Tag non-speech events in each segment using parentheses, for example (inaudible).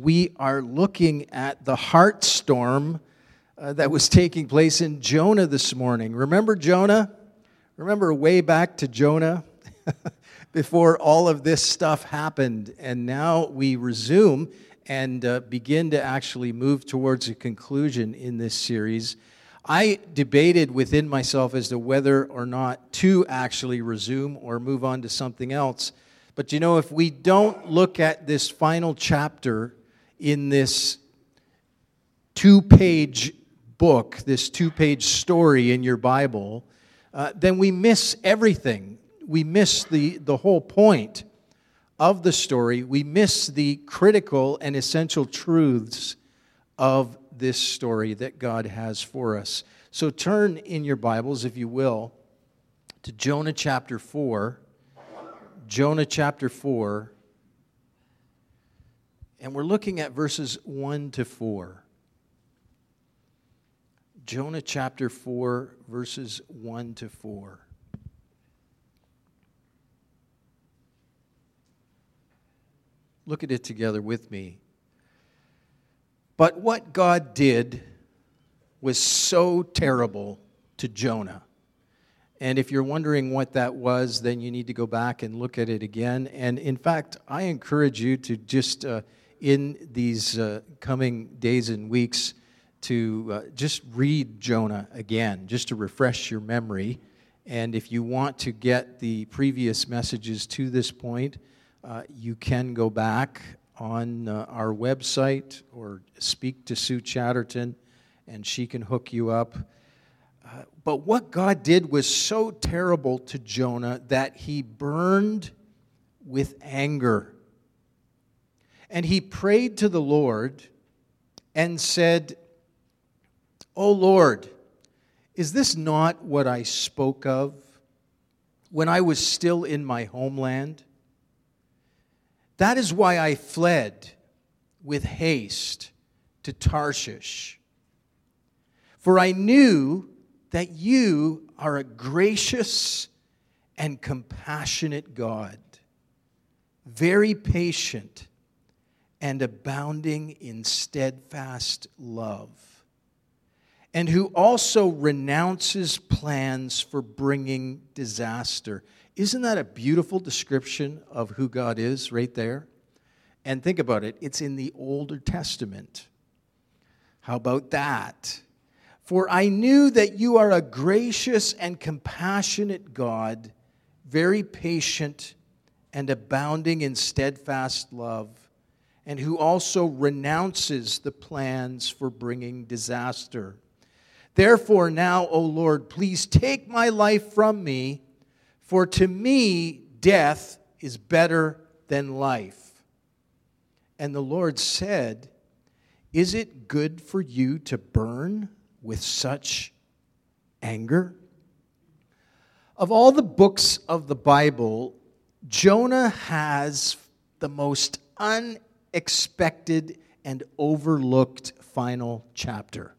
we are looking at the heart storm uh, that was taking place in Jonah this morning. Remember Jonah? Remember way back to Jonah (laughs) before all of this stuff happened. And now we resume and uh, begin to actually move towards a conclusion in this series. I debated within myself as to whether or not to actually resume or move on to something else. But you know, if we don't look at this final chapter in this two page book, this two page story in your Bible, uh, then we miss everything. We miss the, the whole point of the story. We miss the critical and essential truths of this story that God has for us. So turn in your Bibles, if you will, to Jonah chapter 4. Jonah chapter 4. And we're looking at verses 1 to 4. Jonah chapter 4, verses 1 to 4. Look at it together with me. But what God did was so terrible to Jonah. And if you're wondering what that was, then you need to go back and look at it again. And in fact, I encourage you to just, uh, in these uh, coming days and weeks, to uh, just read Jonah again, just to refresh your memory. And if you want to get the previous messages to this point, uh, you can go back on uh, our website or speak to Sue Chatterton, and she can hook you up. Uh, but what God did was so terrible to Jonah that he burned with anger. And he prayed to the Lord and said, Oh Lord, is this not what I spoke of when I was still in my homeland? That is why I fled with haste to Tarshish. For I knew that you are a gracious and compassionate God, very patient and abounding in steadfast love, and who also renounces plans for bringing disaster. Isn't that a beautiful description of who God is right there? And think about it, it's in the Older Testament. How about that? For I knew that you are a gracious and compassionate God, very patient and abounding in steadfast love, and who also renounces the plans for bringing disaster. Therefore, now, O Lord, please take my life from me for to me, death is better than life. And the Lord said, Is it good for you to burn with such anger? Of all the books of the Bible, Jonah has the most unexpected and overlooked final chapter.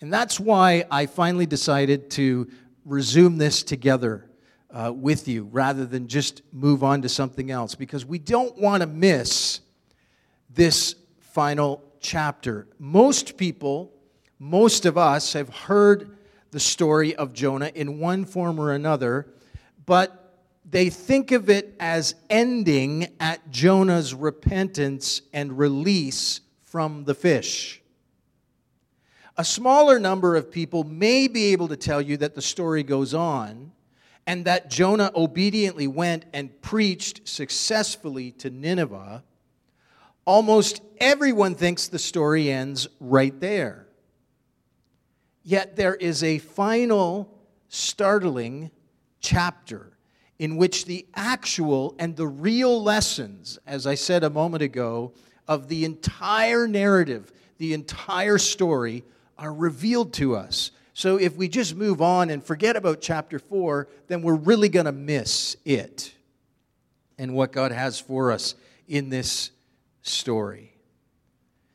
And that's why I finally decided to resume this together uh, with you rather than just move on to something else because we don't want to miss this final chapter. Most people, most of us, have heard the story of Jonah in one form or another, but they think of it as ending at Jonah's repentance and release from the fish. A smaller number of people may be able to tell you that the story goes on, and that Jonah obediently went and preached successfully to Nineveh, almost everyone thinks the story ends right there. Yet there is a final startling chapter in which the actual and the real lessons, as I said a moment ago, of the entire narrative, the entire story, are revealed to us. So if we just move on and forget about chapter 4, then we're really going to miss it and what God has for us in this story.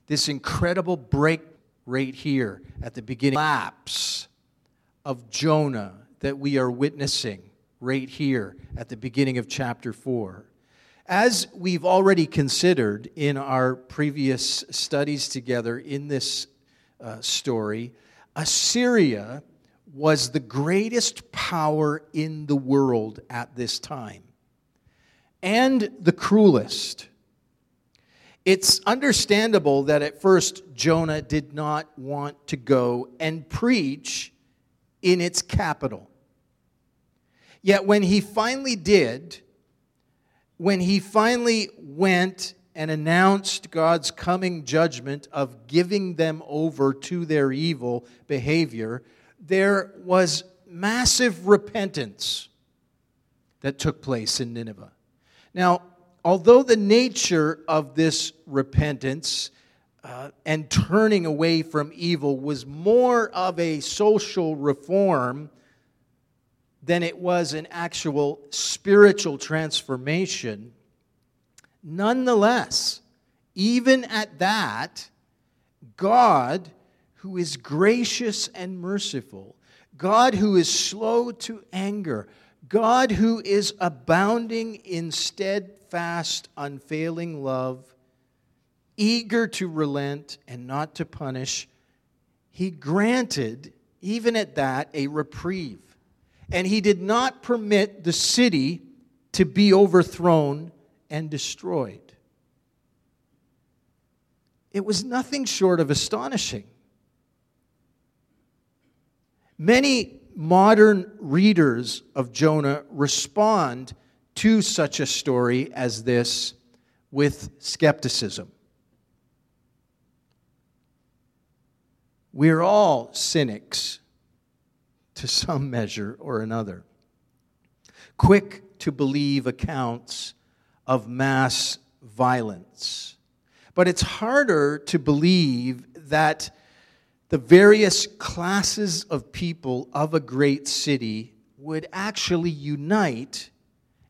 This incredible break right here at the beginning lapse of Jonah that we are witnessing right here at the beginning of chapter 4. As we've already considered in our previous studies together in this uh, story, Assyria was the greatest power in the world at this time and the cruelest. It's understandable that at first Jonah did not want to go and preach in its capital. Yet when he finally did, when he finally went and announced God's coming judgment of giving them over to their evil behavior, there was massive repentance that took place in Nineveh. Now, although the nature of this repentance uh, and turning away from evil was more of a social reform than it was an actual spiritual transformation, nonetheless, even at that, God, who is gracious and merciful, God who is slow to anger, God who is abounding in steadfast, unfailing love, eager to relent and not to punish, he granted, even at that, a reprieve and he did not permit the city to be overthrown and destroyed. It was nothing short of astonishing. Many modern readers of Jonah respond to such a story as this with skepticism. We're all cynics to some measure or another. Quick to believe accounts of mass violence. But it's harder to believe that the various classes of people of a great city would actually unite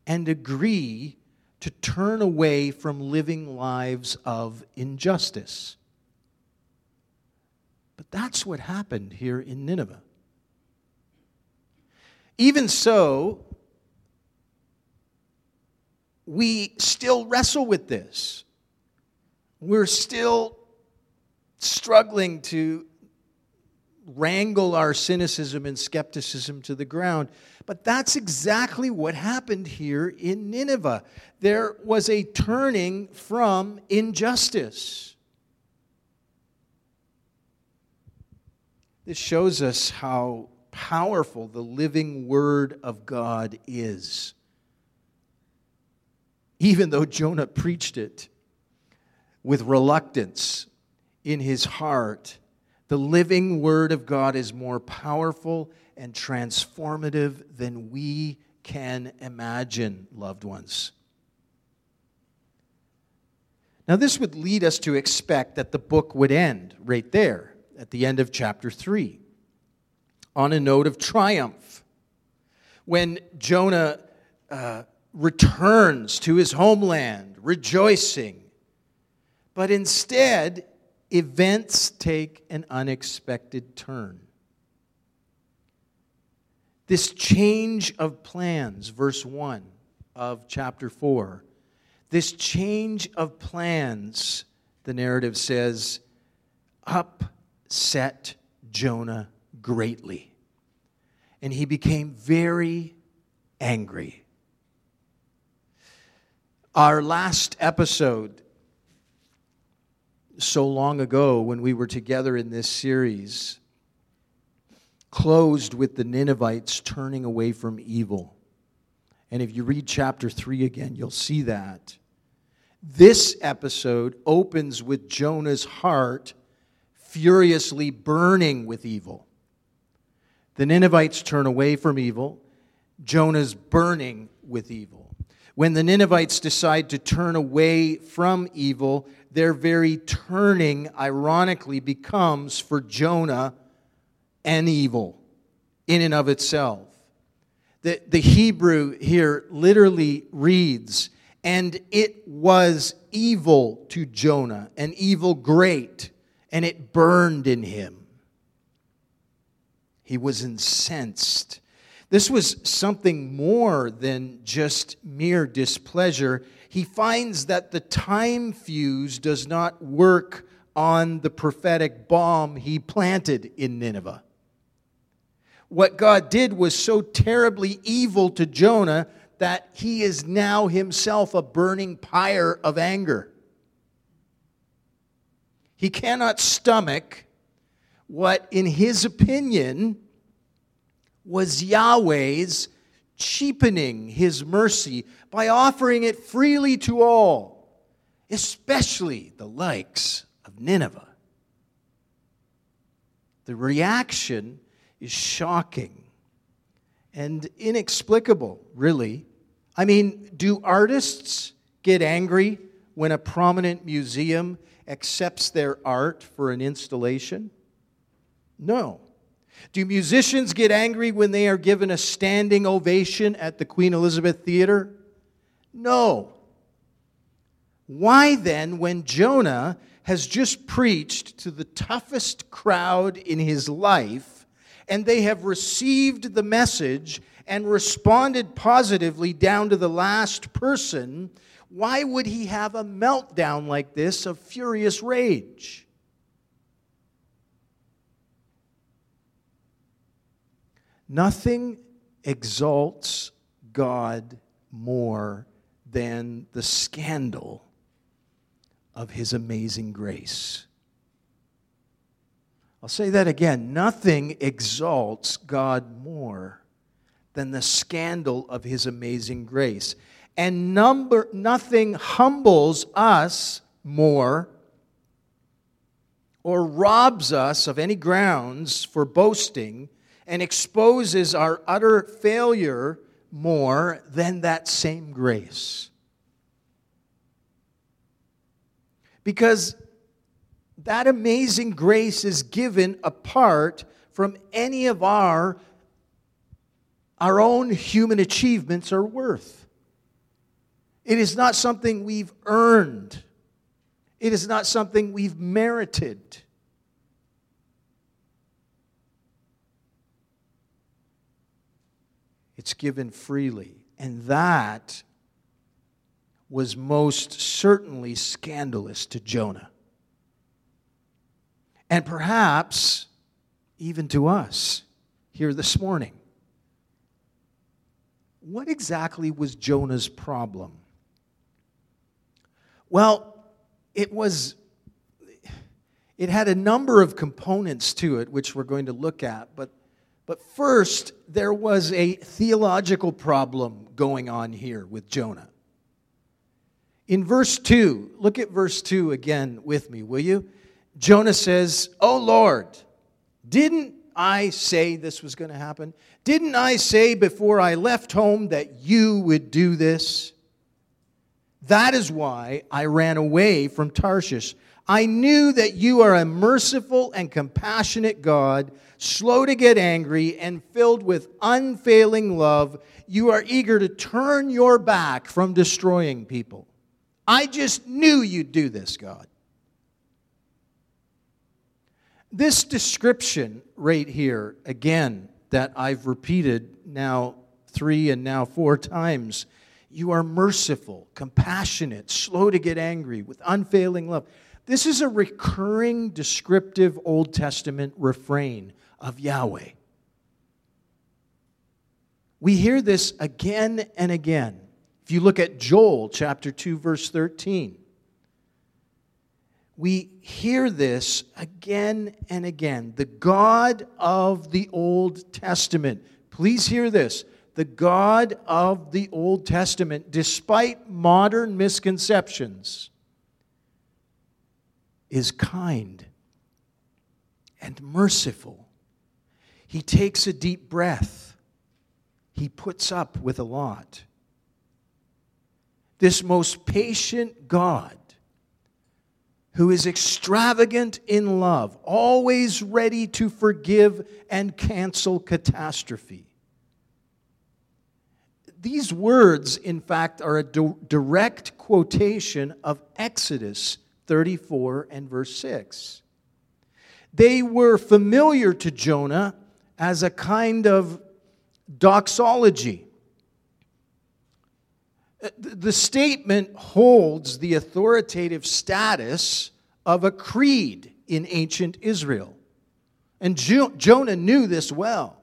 and agree to turn away from living lives of injustice. But that's what happened here in Nineveh. Even so, we still wrestle with this. We're still struggling to wrangle our cynicism and skepticism to the ground. But that's exactly what happened here in Nineveh. There was a turning from injustice. This shows us how powerful the living Word of God is. Even though Jonah preached it with reluctance in his heart, the living Word of God is more powerful and transformative than we can imagine, loved ones. Now, this would lead us to expect that the book would end right there at the end of chapter 3 on a note of triumph. When Jonah uh, returns to his homeland, rejoicing, but instead, events take an unexpected turn. This change of plans, verse 1 of chapter 4, this change of plans, the narrative says, upset Jonah greatly. And he became very angry. Our last episode, so long ago when we were together in this series, closed with the Ninevites turning away from evil. And if you read chapter 3 again, you'll see that. This episode opens with Jonah's heart furiously burning with evil. The Ninevites turn away from evil. Jonah's burning with evil. When the Ninevites decide to turn away from evil, their very turning, ironically, becomes for Jonah an evil in and of itself. The, the Hebrew here literally reads, and it was evil to Jonah, an evil great, and it burned in him. He was incensed. This was something more than just mere displeasure. he finds that the time fuse does not work on the prophetic bomb he planted in Nineveh. What God did was so terribly evil to Jonah that he is now himself a burning pyre of anger. He cannot stomach what, in his opinion, was Yahweh's cheapening his mercy by offering it freely to all, especially the likes of Nineveh. The reaction is shocking and inexplicable, really. I mean, do artists get angry when a prominent museum accepts their art for an installation? No. Do musicians get angry when they are given a standing ovation at the Queen Elizabeth Theater? No. Why then, when Jonah has just preached to the toughest crowd in his life, and they have received the message and responded positively down to the last person, why would he have a meltdown like this of furious rage? Nothing exalts God more than the scandal of his amazing grace. I'll say that again. Nothing exalts God more than the scandal of his amazing grace. And number, nothing humbles us more or robs us of any grounds for boasting and exposes our utter failure more than that same grace. Because that amazing grace is given apart from any of our, our own human achievements or worth. It is not something we've earned. It is not something we've merited. It's given freely. And that was most certainly scandalous to Jonah. And perhaps even to us here this morning. What exactly was Jonah's problem? Well, it was it had a number of components to it which we're going to look at, but but first, there was a theological problem going on here with Jonah. In verse 2, look at verse 2 again with me, will you? Jonah says, Oh Lord, didn't I say this was going to happen? Didn't I say before I left home that you would do this? That is why I ran away from Tarshish. I knew that you are a merciful and compassionate God slow to get angry, and filled with unfailing love, you are eager to turn your back from destroying people. I just knew you'd do this, God. This description right here, again, that I've repeated now three and now four times you are merciful, compassionate, slow to get angry, with unfailing love. This is a recurring descriptive Old Testament refrain of Yahweh. We hear this again and again. If you look at Joel chapter 2 verse 13, we hear this again and again. The God of the Old Testament. Please hear this. The God of the Old Testament, despite modern misconceptions, is kind and merciful he takes a deep breath. He puts up with a lot. This most patient God, who is extravagant in love, always ready to forgive and cancel catastrophe. These words, in fact, are a direct quotation of Exodus 34 and verse 6. They were familiar to Jonah as a kind of doxology. Uh, the statement holds the authoritative status of a creed in ancient Israel. And jo- Jonah knew this well.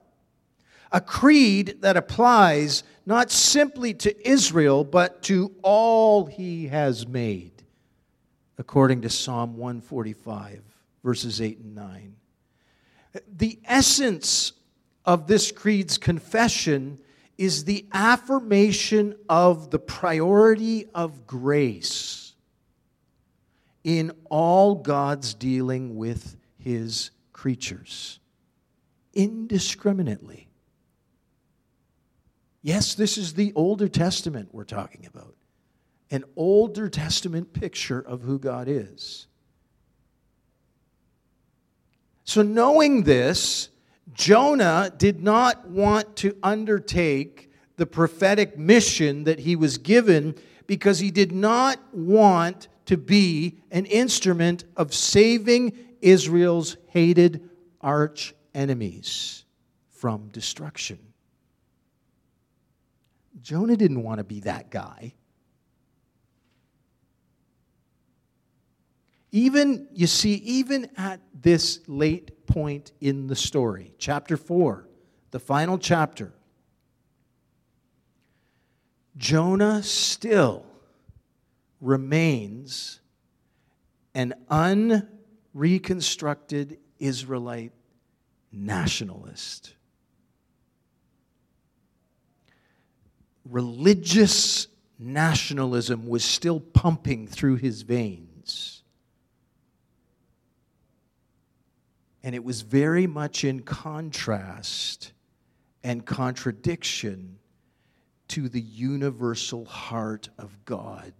A creed that applies not simply to Israel, but to all he has made, according to Psalm 145, verses 8 and 9. The essence of this creed's confession is the affirmation of the priority of grace in all God's dealing with his creatures indiscriminately. Yes, this is the Older Testament we're talking about, an Older Testament picture of who God is. So, knowing this, Jonah did not want to undertake the prophetic mission that he was given because he did not want to be an instrument of saving Israel's hated arch enemies from destruction. Jonah didn't want to be that guy. Even, you see, even at this late point in the story, chapter 4, the final chapter, Jonah still remains an unreconstructed Israelite nationalist. Religious nationalism was still pumping through his veins. And it was very much in contrast and contradiction to the universal heart of God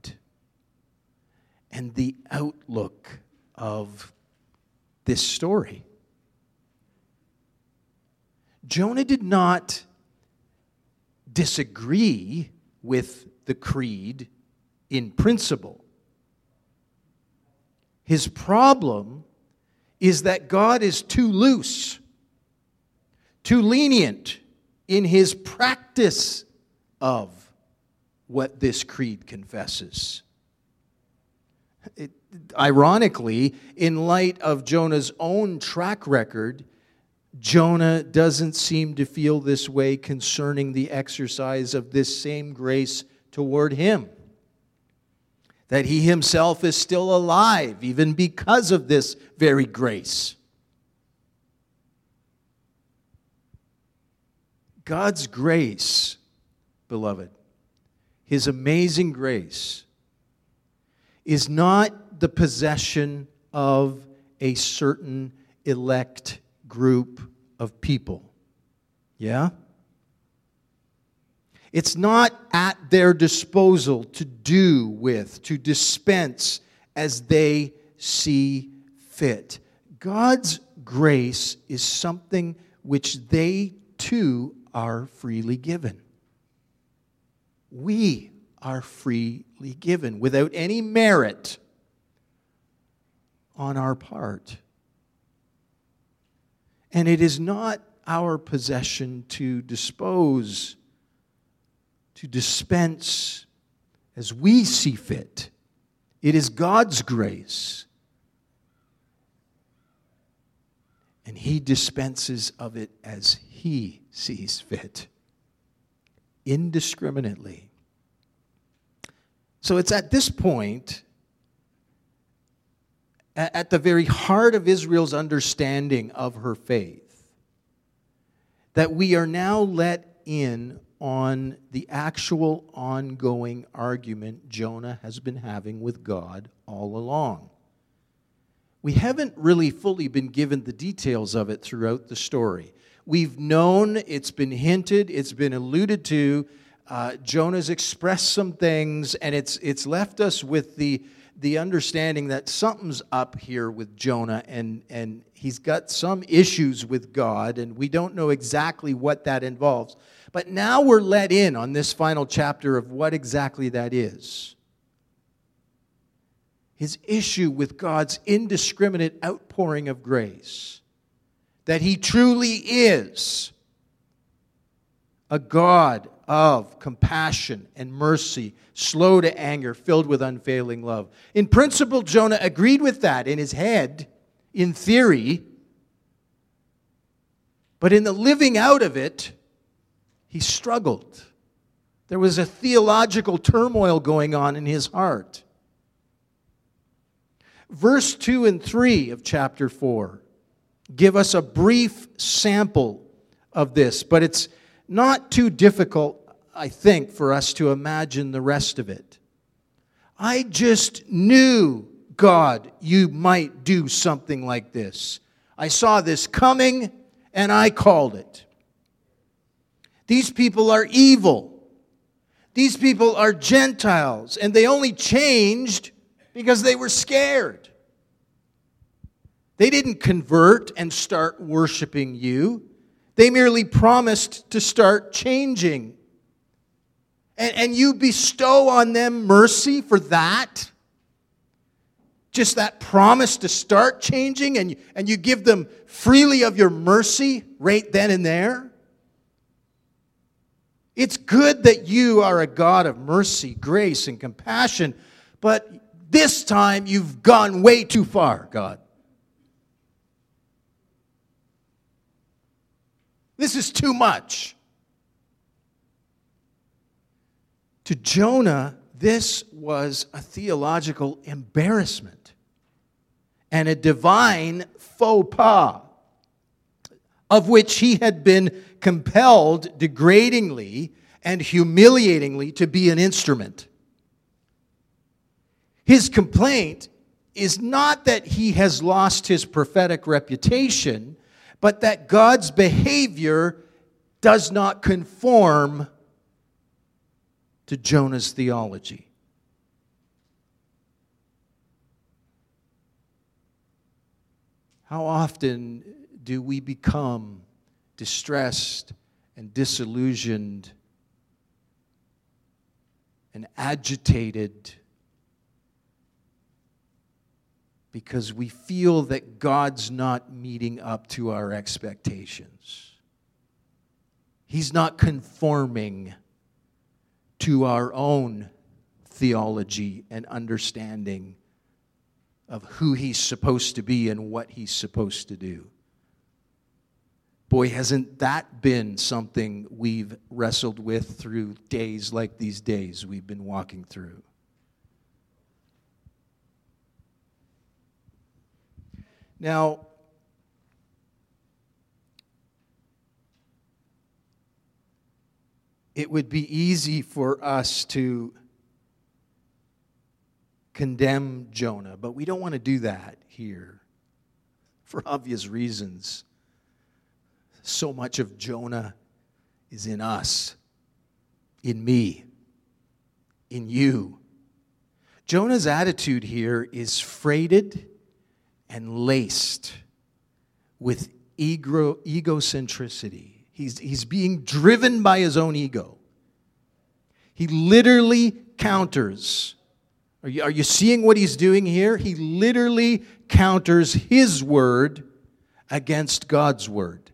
and the outlook of this story. Jonah did not disagree with the creed in principle. His problem is that God is too loose, too lenient in his practice of what this creed confesses. It, ironically, in light of Jonah's own track record, Jonah doesn't seem to feel this way concerning the exercise of this same grace toward him. That he himself is still alive, even because of this very grace. God's grace, beloved, his amazing grace, is not the possession of a certain elect group of people. Yeah? It's not at their disposal to do with, to dispense as they see fit. God's grace is something which they too are freely given. We are freely given without any merit on our part. And it is not our possession to dispose, to dispense as we see fit. It is God's grace. And He dispenses of it as He sees fit, indiscriminately. So it's at this point at the very heart of Israel's understanding of her faith, that we are now let in on the actual ongoing argument Jonah has been having with God all along. We haven't really fully been given the details of it throughout the story. We've known, it's been hinted, it's been alluded to. Uh, Jonah's expressed some things, and it's, it's left us with the, the understanding that something's up here with Jonah and, and he's got some issues with God, and we don't know exactly what that involves. But now we're let in on this final chapter of what exactly that is. His issue with God's indiscriminate outpouring of grace. That he truly is a God of compassion and mercy, slow to anger, filled with unfailing love. In principle, Jonah agreed with that in his head, in theory, but in the living out of it, he struggled. There was a theological turmoil going on in his heart. Verse 2 and 3 of chapter 4 give us a brief sample of this, but it's not too difficult, I think, for us to imagine the rest of it. I just knew, God, you might do something like this. I saw this coming and I called it. These people are evil. These people are Gentiles, and they only changed because they were scared. They didn't convert and start worshiping you. They merely promised to start changing. And, and you bestow on them mercy for that? Just that promise to start changing, and, and you give them freely of your mercy right then and there? It's good that you are a God of mercy, grace, and compassion, but this time you've gone way too far, God. This is too much. To Jonah, this was a theological embarrassment and a divine faux pas of which he had been compelled degradingly and humiliatingly to be an instrument. His complaint is not that he has lost his prophetic reputation, but that God's behavior does not conform to Jonah's theology. How often do we become distressed and disillusioned and agitated because we feel that God's not meeting up to our expectations. He's not conforming to our own theology and understanding of who He's supposed to be and what He's supposed to do. Boy, hasn't that been something we've wrestled with through days like these days we've been walking through? Now, it would be easy for us to condemn Jonah, but we don't want to do that here for obvious reasons. So much of Jonah is in us, in me, in you. Jonah's attitude here is freighted and laced with ego, egocentricity. He's, he's being driven by his own ego. He literally counters. Are you, are you seeing what he's doing here? He literally counters his word against God's word.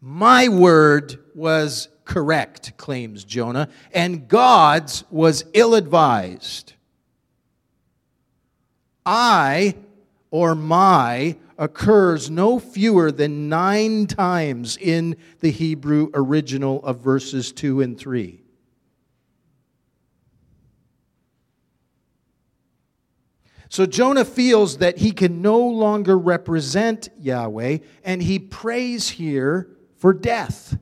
My word was correct, claims Jonah, and God's was ill advised. I or my occurs no fewer than nine times in the Hebrew original of verses 2 and 3. So Jonah feels that he can no longer represent Yahweh, and he prays here for death.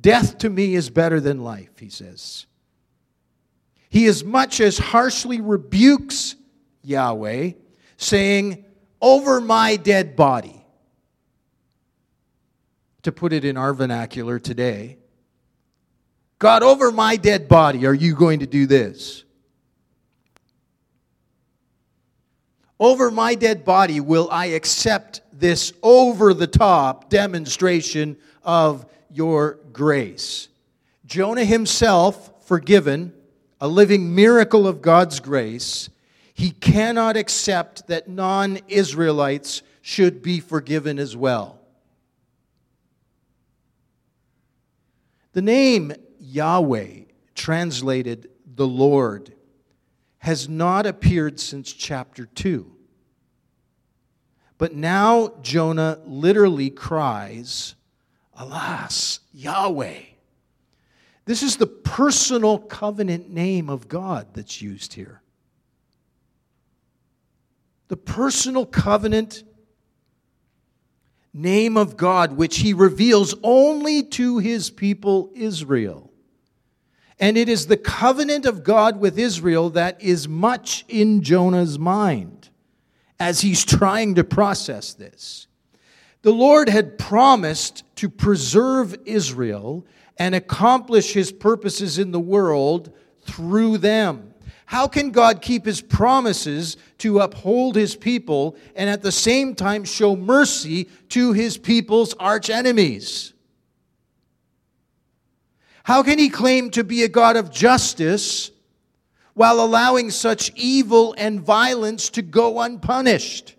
Death to me is better than life, he says. He as much as harshly rebukes Yahweh, saying, Over my dead body. To put it in our vernacular today, God, over my dead body, are you going to do this? Over my dead body, will I accept this over the top demonstration of your grace? Jonah himself, forgiven, a living miracle of God's grace, he cannot accept that non Israelites should be forgiven as well. The name Yahweh, translated the Lord, has not appeared since chapter 2. But now Jonah literally cries, Alas, Yahweh. This is the personal covenant name of God that's used here. The personal covenant name of God, which he reveals only to his people Israel. And it is the covenant of God with Israel that is much in Jonah's mind as he's trying to process this. The Lord had promised to preserve Israel and accomplish his purposes in the world through them. How can God keep his promises to uphold his people and at the same time show mercy to his people's arch enemies? How can he claim to be a God of justice while allowing such evil and violence to go unpunished?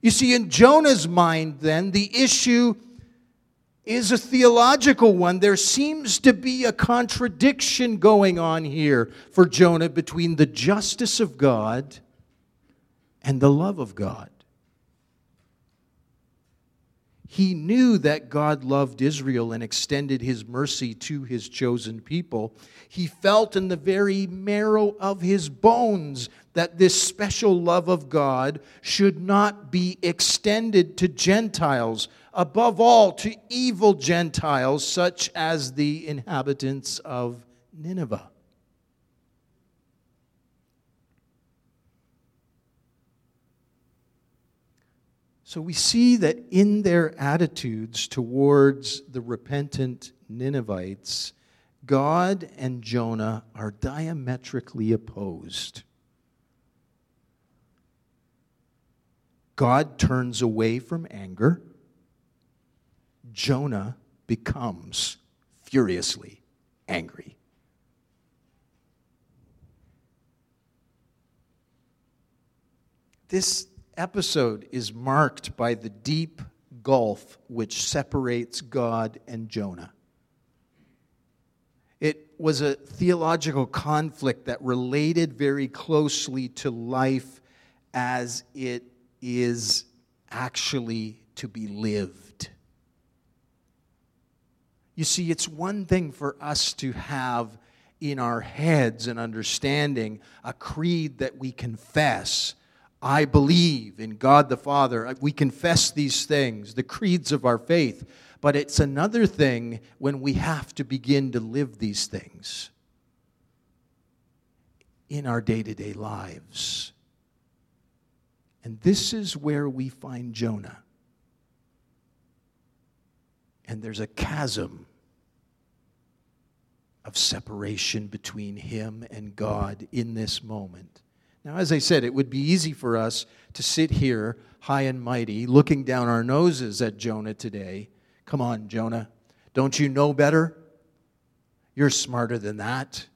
You see, in Jonah's mind, then, the issue is a theological one. There seems to be a contradiction going on here for Jonah between the justice of God and the love of God. He knew that God loved Israel and extended his mercy to his chosen people. He felt in the very marrow of his bones that this special love of God should not be extended to Gentiles above all to evil Gentiles such as the inhabitants of Nineveh. So we see that in their attitudes towards the repentant Ninevites, God and Jonah are diametrically opposed. God turns away from anger Jonah becomes furiously angry. This episode is marked by the deep gulf which separates God and Jonah. It was a theological conflict that related very closely to life as it is actually to be lived. You see, it's one thing for us to have in our heads and understanding a creed that we confess. I believe in God the Father. We confess these things, the creeds of our faith. But it's another thing when we have to begin to live these things in our day to day lives. And this is where we find Jonah and there's a chasm of separation between him and God in this moment. Now, as I said, it would be easy for us to sit here high and mighty, looking down our noses at Jonah today. Come on, Jonah. Don't you know better? You're smarter than that.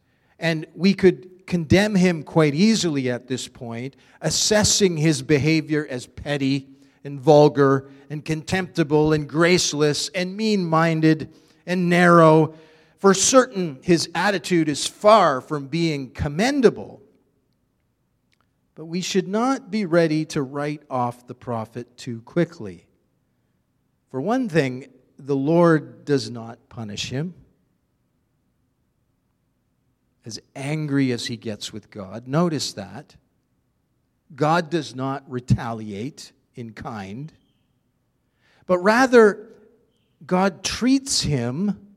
And we could condemn him quite easily at this point, assessing his behavior as petty and vulgar and contemptible and graceless and mean minded and narrow. For certain, his attitude is far from being commendable. But we should not be ready to write off the prophet too quickly. For one thing, the Lord does not punish him. As angry as he gets with God, notice that. God does not retaliate in kind, but rather, God treats him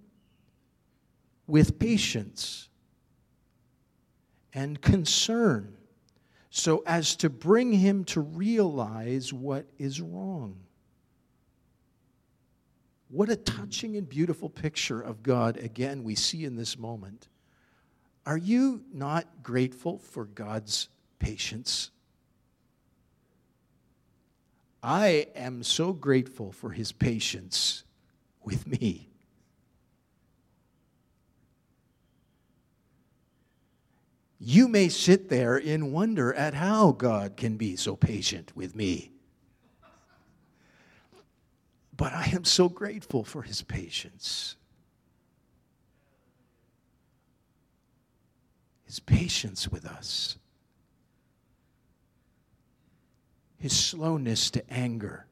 with patience and concern so as to bring him to realize what is wrong. What a touching and beautiful picture of God, again, we see in this moment. Are you not grateful for God's patience? I am so grateful for his patience with me. You may sit there in wonder at how God can be so patient with me. But I am so grateful for his patience. His patience with us. His slowness to anger.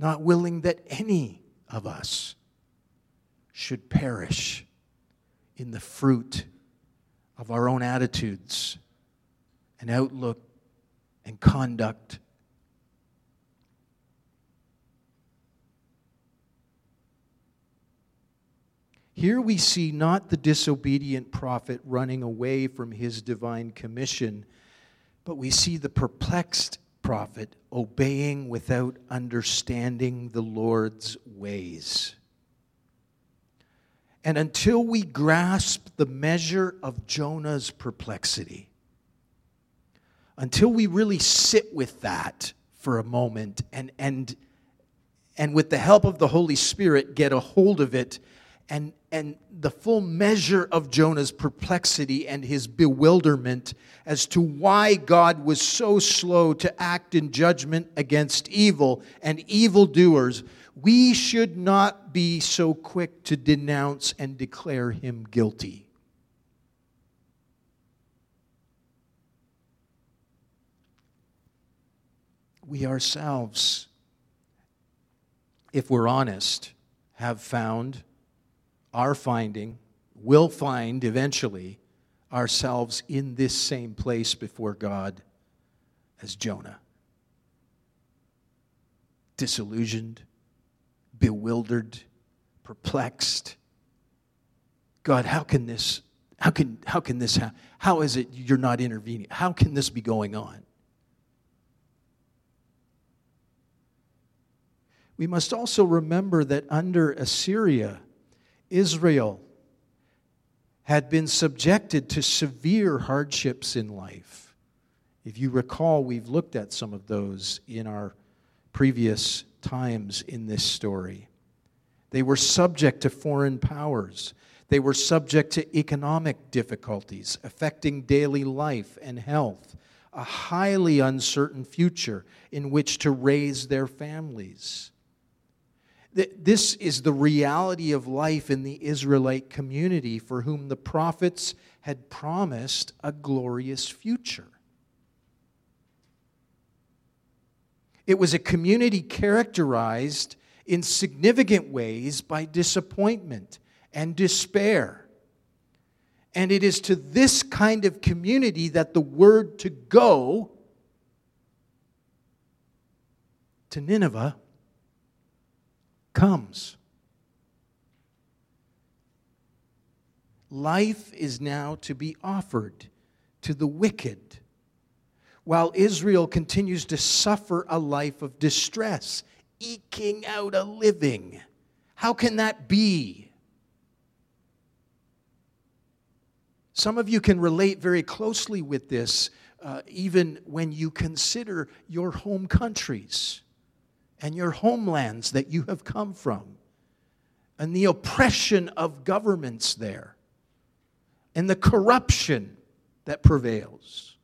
Not willing that any of us should perish in the fruit of our own attitudes and outlook and conduct. Here we see not the disobedient prophet running away from his divine commission, but we see the perplexed prophet obeying without understanding the Lord's ways. And until we grasp the measure of Jonah's perplexity, until we really sit with that for a moment and, and, and with the help of the Holy Spirit get a hold of it and, and the full measure of Jonah's perplexity and his bewilderment as to why God was so slow to act in judgment against evil and evildoers, we should not be so quick to denounce and declare him guilty. We ourselves, if we're honest, have found, are finding, will find eventually ourselves in this same place before God as Jonah. Disillusioned, bewildered, perplexed. God, how can this, how can, how can this, ha- how is it you're not intervening? How can this be going on? We must also remember that under Assyria, Israel had been subjected to severe hardships in life. If you recall, we've looked at some of those in our previous times in this story. They were subject to foreign powers. They were subject to economic difficulties affecting daily life and health, a highly uncertain future in which to raise their families. This is the reality of life in the Israelite community for whom the prophets had promised a glorious future. It was a community characterized in significant ways by disappointment and despair. And it is to this kind of community that the word to go to Nineveh comes. Life is now to be offered to the wicked while Israel continues to suffer a life of distress, eking out a living. How can that be? Some of you can relate very closely with this, uh, even when you consider your home countries and your homelands that you have come from, and the oppression of governments there, and the corruption that prevails.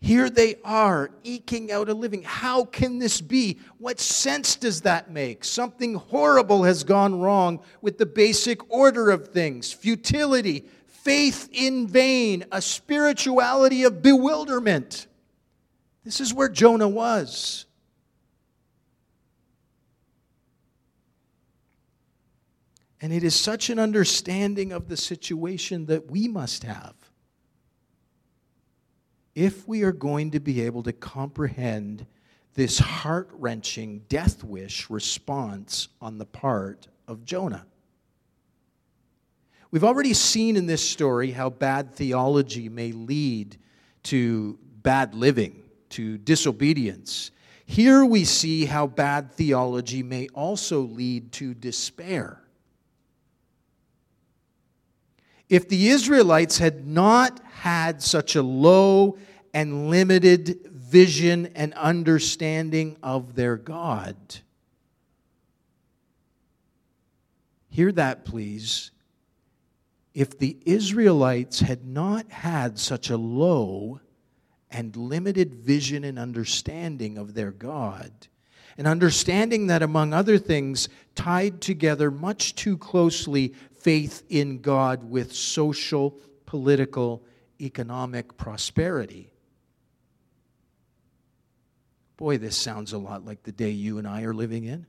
Here they are, eking out a living. How can this be? What sense does that make? Something horrible has gone wrong with the basic order of things futility, faith in vain, a spirituality of bewilderment. This is where Jonah was. And it is such an understanding of the situation that we must have if we are going to be able to comprehend this heart wrenching death wish response on the part of Jonah. We've already seen in this story how bad theology may lead to bad living, to disobedience. Here we see how bad theology may also lead to despair. If the Israelites had not had such a low and limited vision and understanding of their God. Hear that, please. If the Israelites had not had such a low and limited vision and understanding of their God. And understanding that, among other things, tied together much too closely faith in God with social, political, economic prosperity. Boy, this sounds a lot like the day you and I are living in.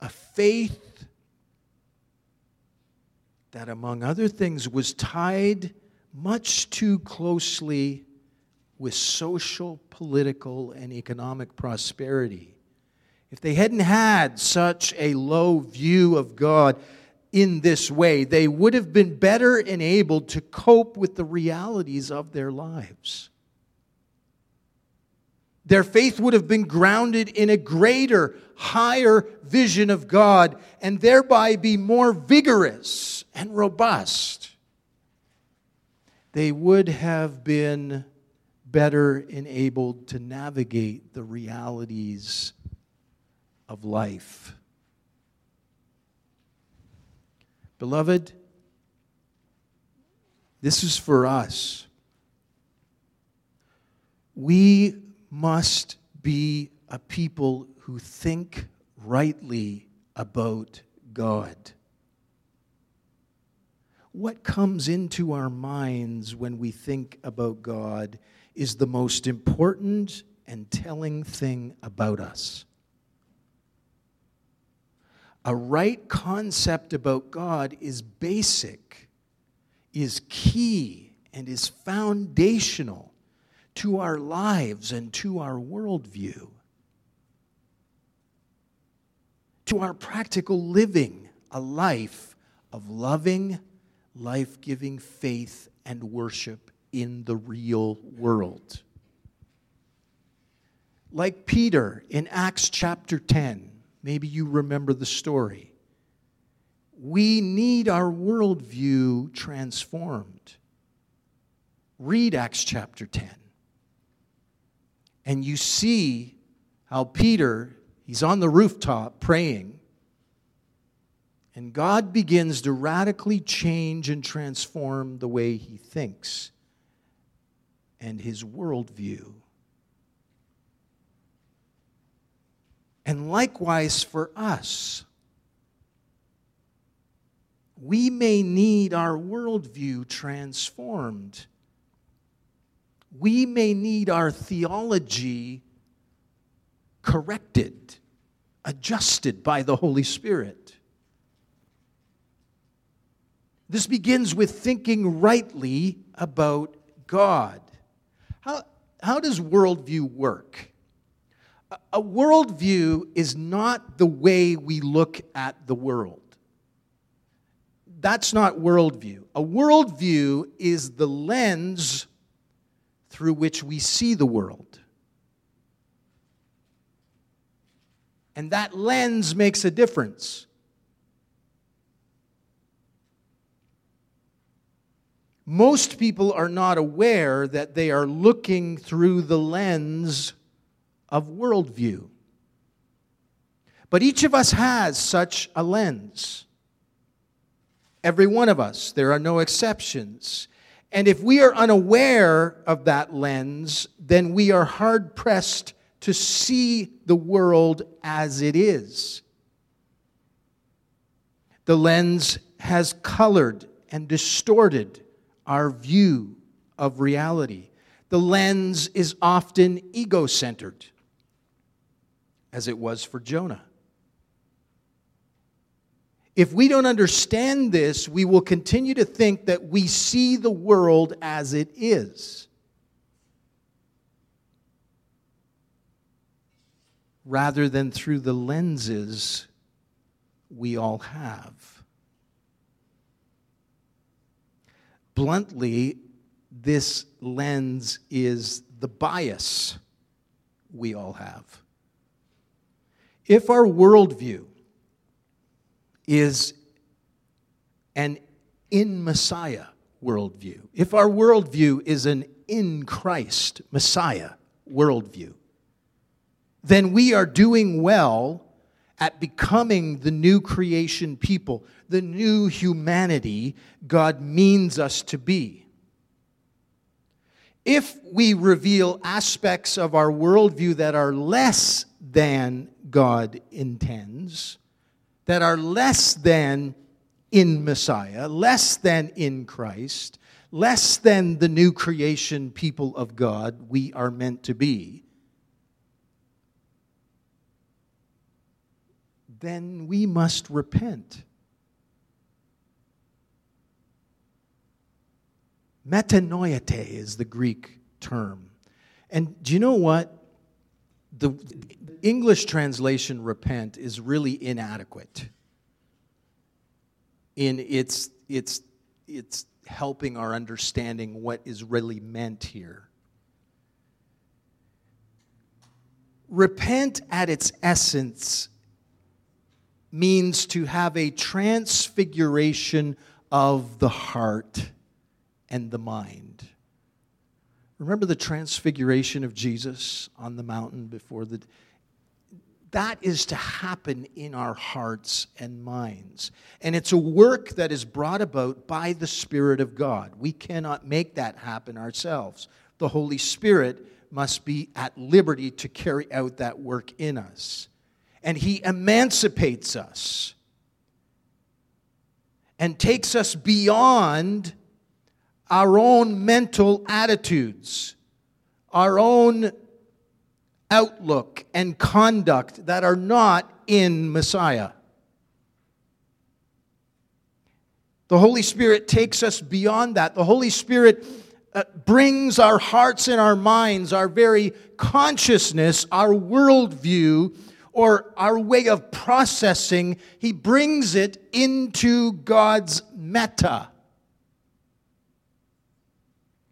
A faith that, among other things, was tied much too closely with social, political, and economic prosperity. If they hadn't had such a low view of God in this way, they would have been better enabled to cope with the realities of their lives. Their faith would have been grounded in a greater, higher vision of God and thereby be more vigorous and robust. They would have been better enabled to navigate the realities of life. Beloved, this is for us. We must be a people who think rightly about God. What comes into our minds when we think about God is the most important and telling thing about us. A right concept about God is basic, is key, and is foundational to our lives and to our worldview, to our practical living, a life of loving, life giving faith and worship in the real world. Like Peter in Acts chapter 10, maybe you remember the story. We need our worldview transformed. Read Acts chapter 10 and you see how Peter, he's on the rooftop praying, and God begins to radically change and transform the way he thinks and his worldview. And likewise for us, we may need our worldview transformed we may need our theology corrected, adjusted by the Holy Spirit. This begins with thinking rightly about God. How, how does worldview work? A, a worldview is not the way we look at the world. That's not worldview. A worldview is the lens through which we see the world. And that lens makes a difference. Most people are not aware that they are looking through the lens of worldview. But each of us has such a lens. Every one of us, there are no exceptions. And if we are unaware of that lens, then we are hard pressed to see the world as it is. The lens has colored and distorted our view of reality. The lens is often ego centered, as it was for Jonah. If we don't understand this, we will continue to think that we see the world as it is. Rather than through the lenses we all have. Bluntly, this lens is the bias we all have. If our worldview is an in Messiah worldview. If our worldview is an in Christ Messiah worldview, then we are doing well at becoming the new creation people, the new humanity God means us to be. If we reveal aspects of our worldview that are less than God intends, that are less than in Messiah, less than in Christ, less than the new creation people of God we are meant to be, then we must repent. Metanoite is the Greek term. And do you know what? The English translation repent is really inadequate in its, its, its helping our understanding what is really meant here. Repent at its essence means to have a transfiguration of the heart and the mind. Remember the transfiguration of Jesus on the mountain before the that is to happen in our hearts and minds. And it's a work that is brought about by the Spirit of God. We cannot make that happen ourselves. The Holy Spirit must be at liberty to carry out that work in us. And He emancipates us and takes us beyond our own mental attitudes, our own outlook and conduct that are not in Messiah. The Holy Spirit takes us beyond that. The Holy Spirit uh, brings our hearts and our minds, our very consciousness, our worldview, or our way of processing, He brings it into God's meta,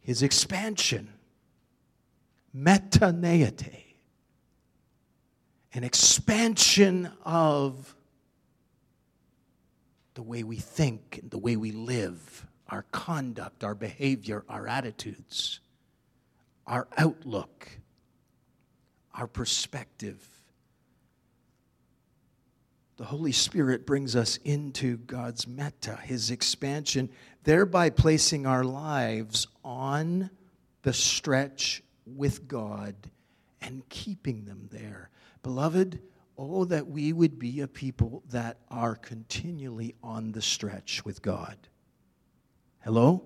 His expansion. Metanoite an expansion of the way we think and the way we live, our conduct, our behavior, our attitudes, our outlook, our perspective. The Holy Spirit brings us into God's meta, His expansion, thereby placing our lives on the stretch with God and keeping them there. Beloved, oh, that we would be a people that are continually on the stretch with God. Hello?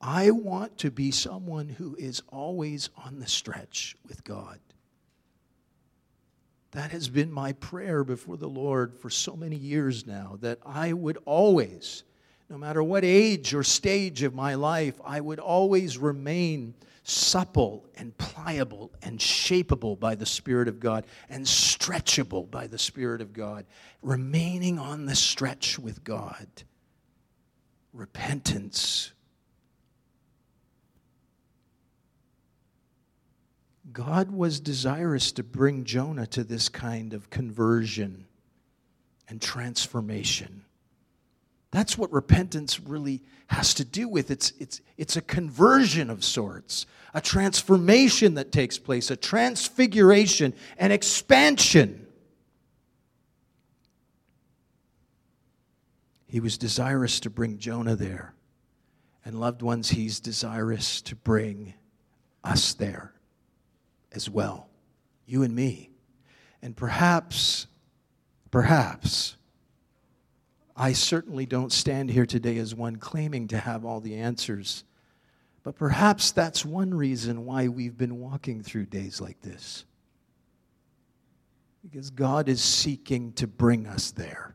I want to be someone who is always on the stretch with God. That has been my prayer before the Lord for so many years now, that I would always, no matter what age or stage of my life, I would always remain supple and pliable and shapeable by the Spirit of God and stretchable by the Spirit of God, remaining on the stretch with God. Repentance. God was desirous to bring Jonah to this kind of conversion and transformation. That's what repentance really has to do with. It's, it's, it's a conversion of sorts, a transformation that takes place, a transfiguration, an expansion. He was desirous to bring Jonah there. And loved ones, he's desirous to bring us there as well, you and me. And perhaps, perhaps, I certainly don't stand here today as one claiming to have all the answers. But perhaps that's one reason why we've been walking through days like this. Because God is seeking to bring us there.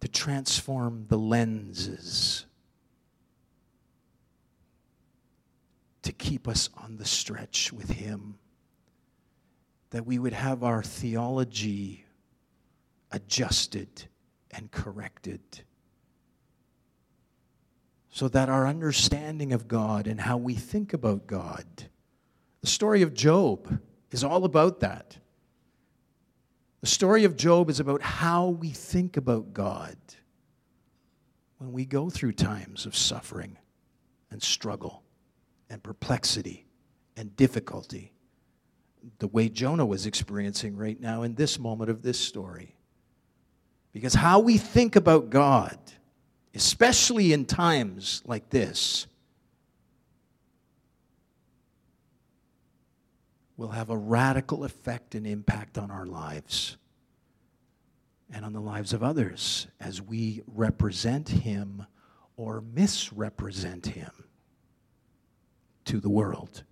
To transform the lenses. To keep us on the stretch with Him that we would have our theology adjusted and corrected. So that our understanding of God and how we think about God, the story of Job is all about that. The story of Job is about how we think about God when we go through times of suffering and struggle and perplexity and difficulty, the way Jonah was experiencing right now in this moment of this story. Because how we think about God, especially in times like this, will have a radical effect and impact on our lives and on the lives of others as we represent Him or misrepresent Him to the world.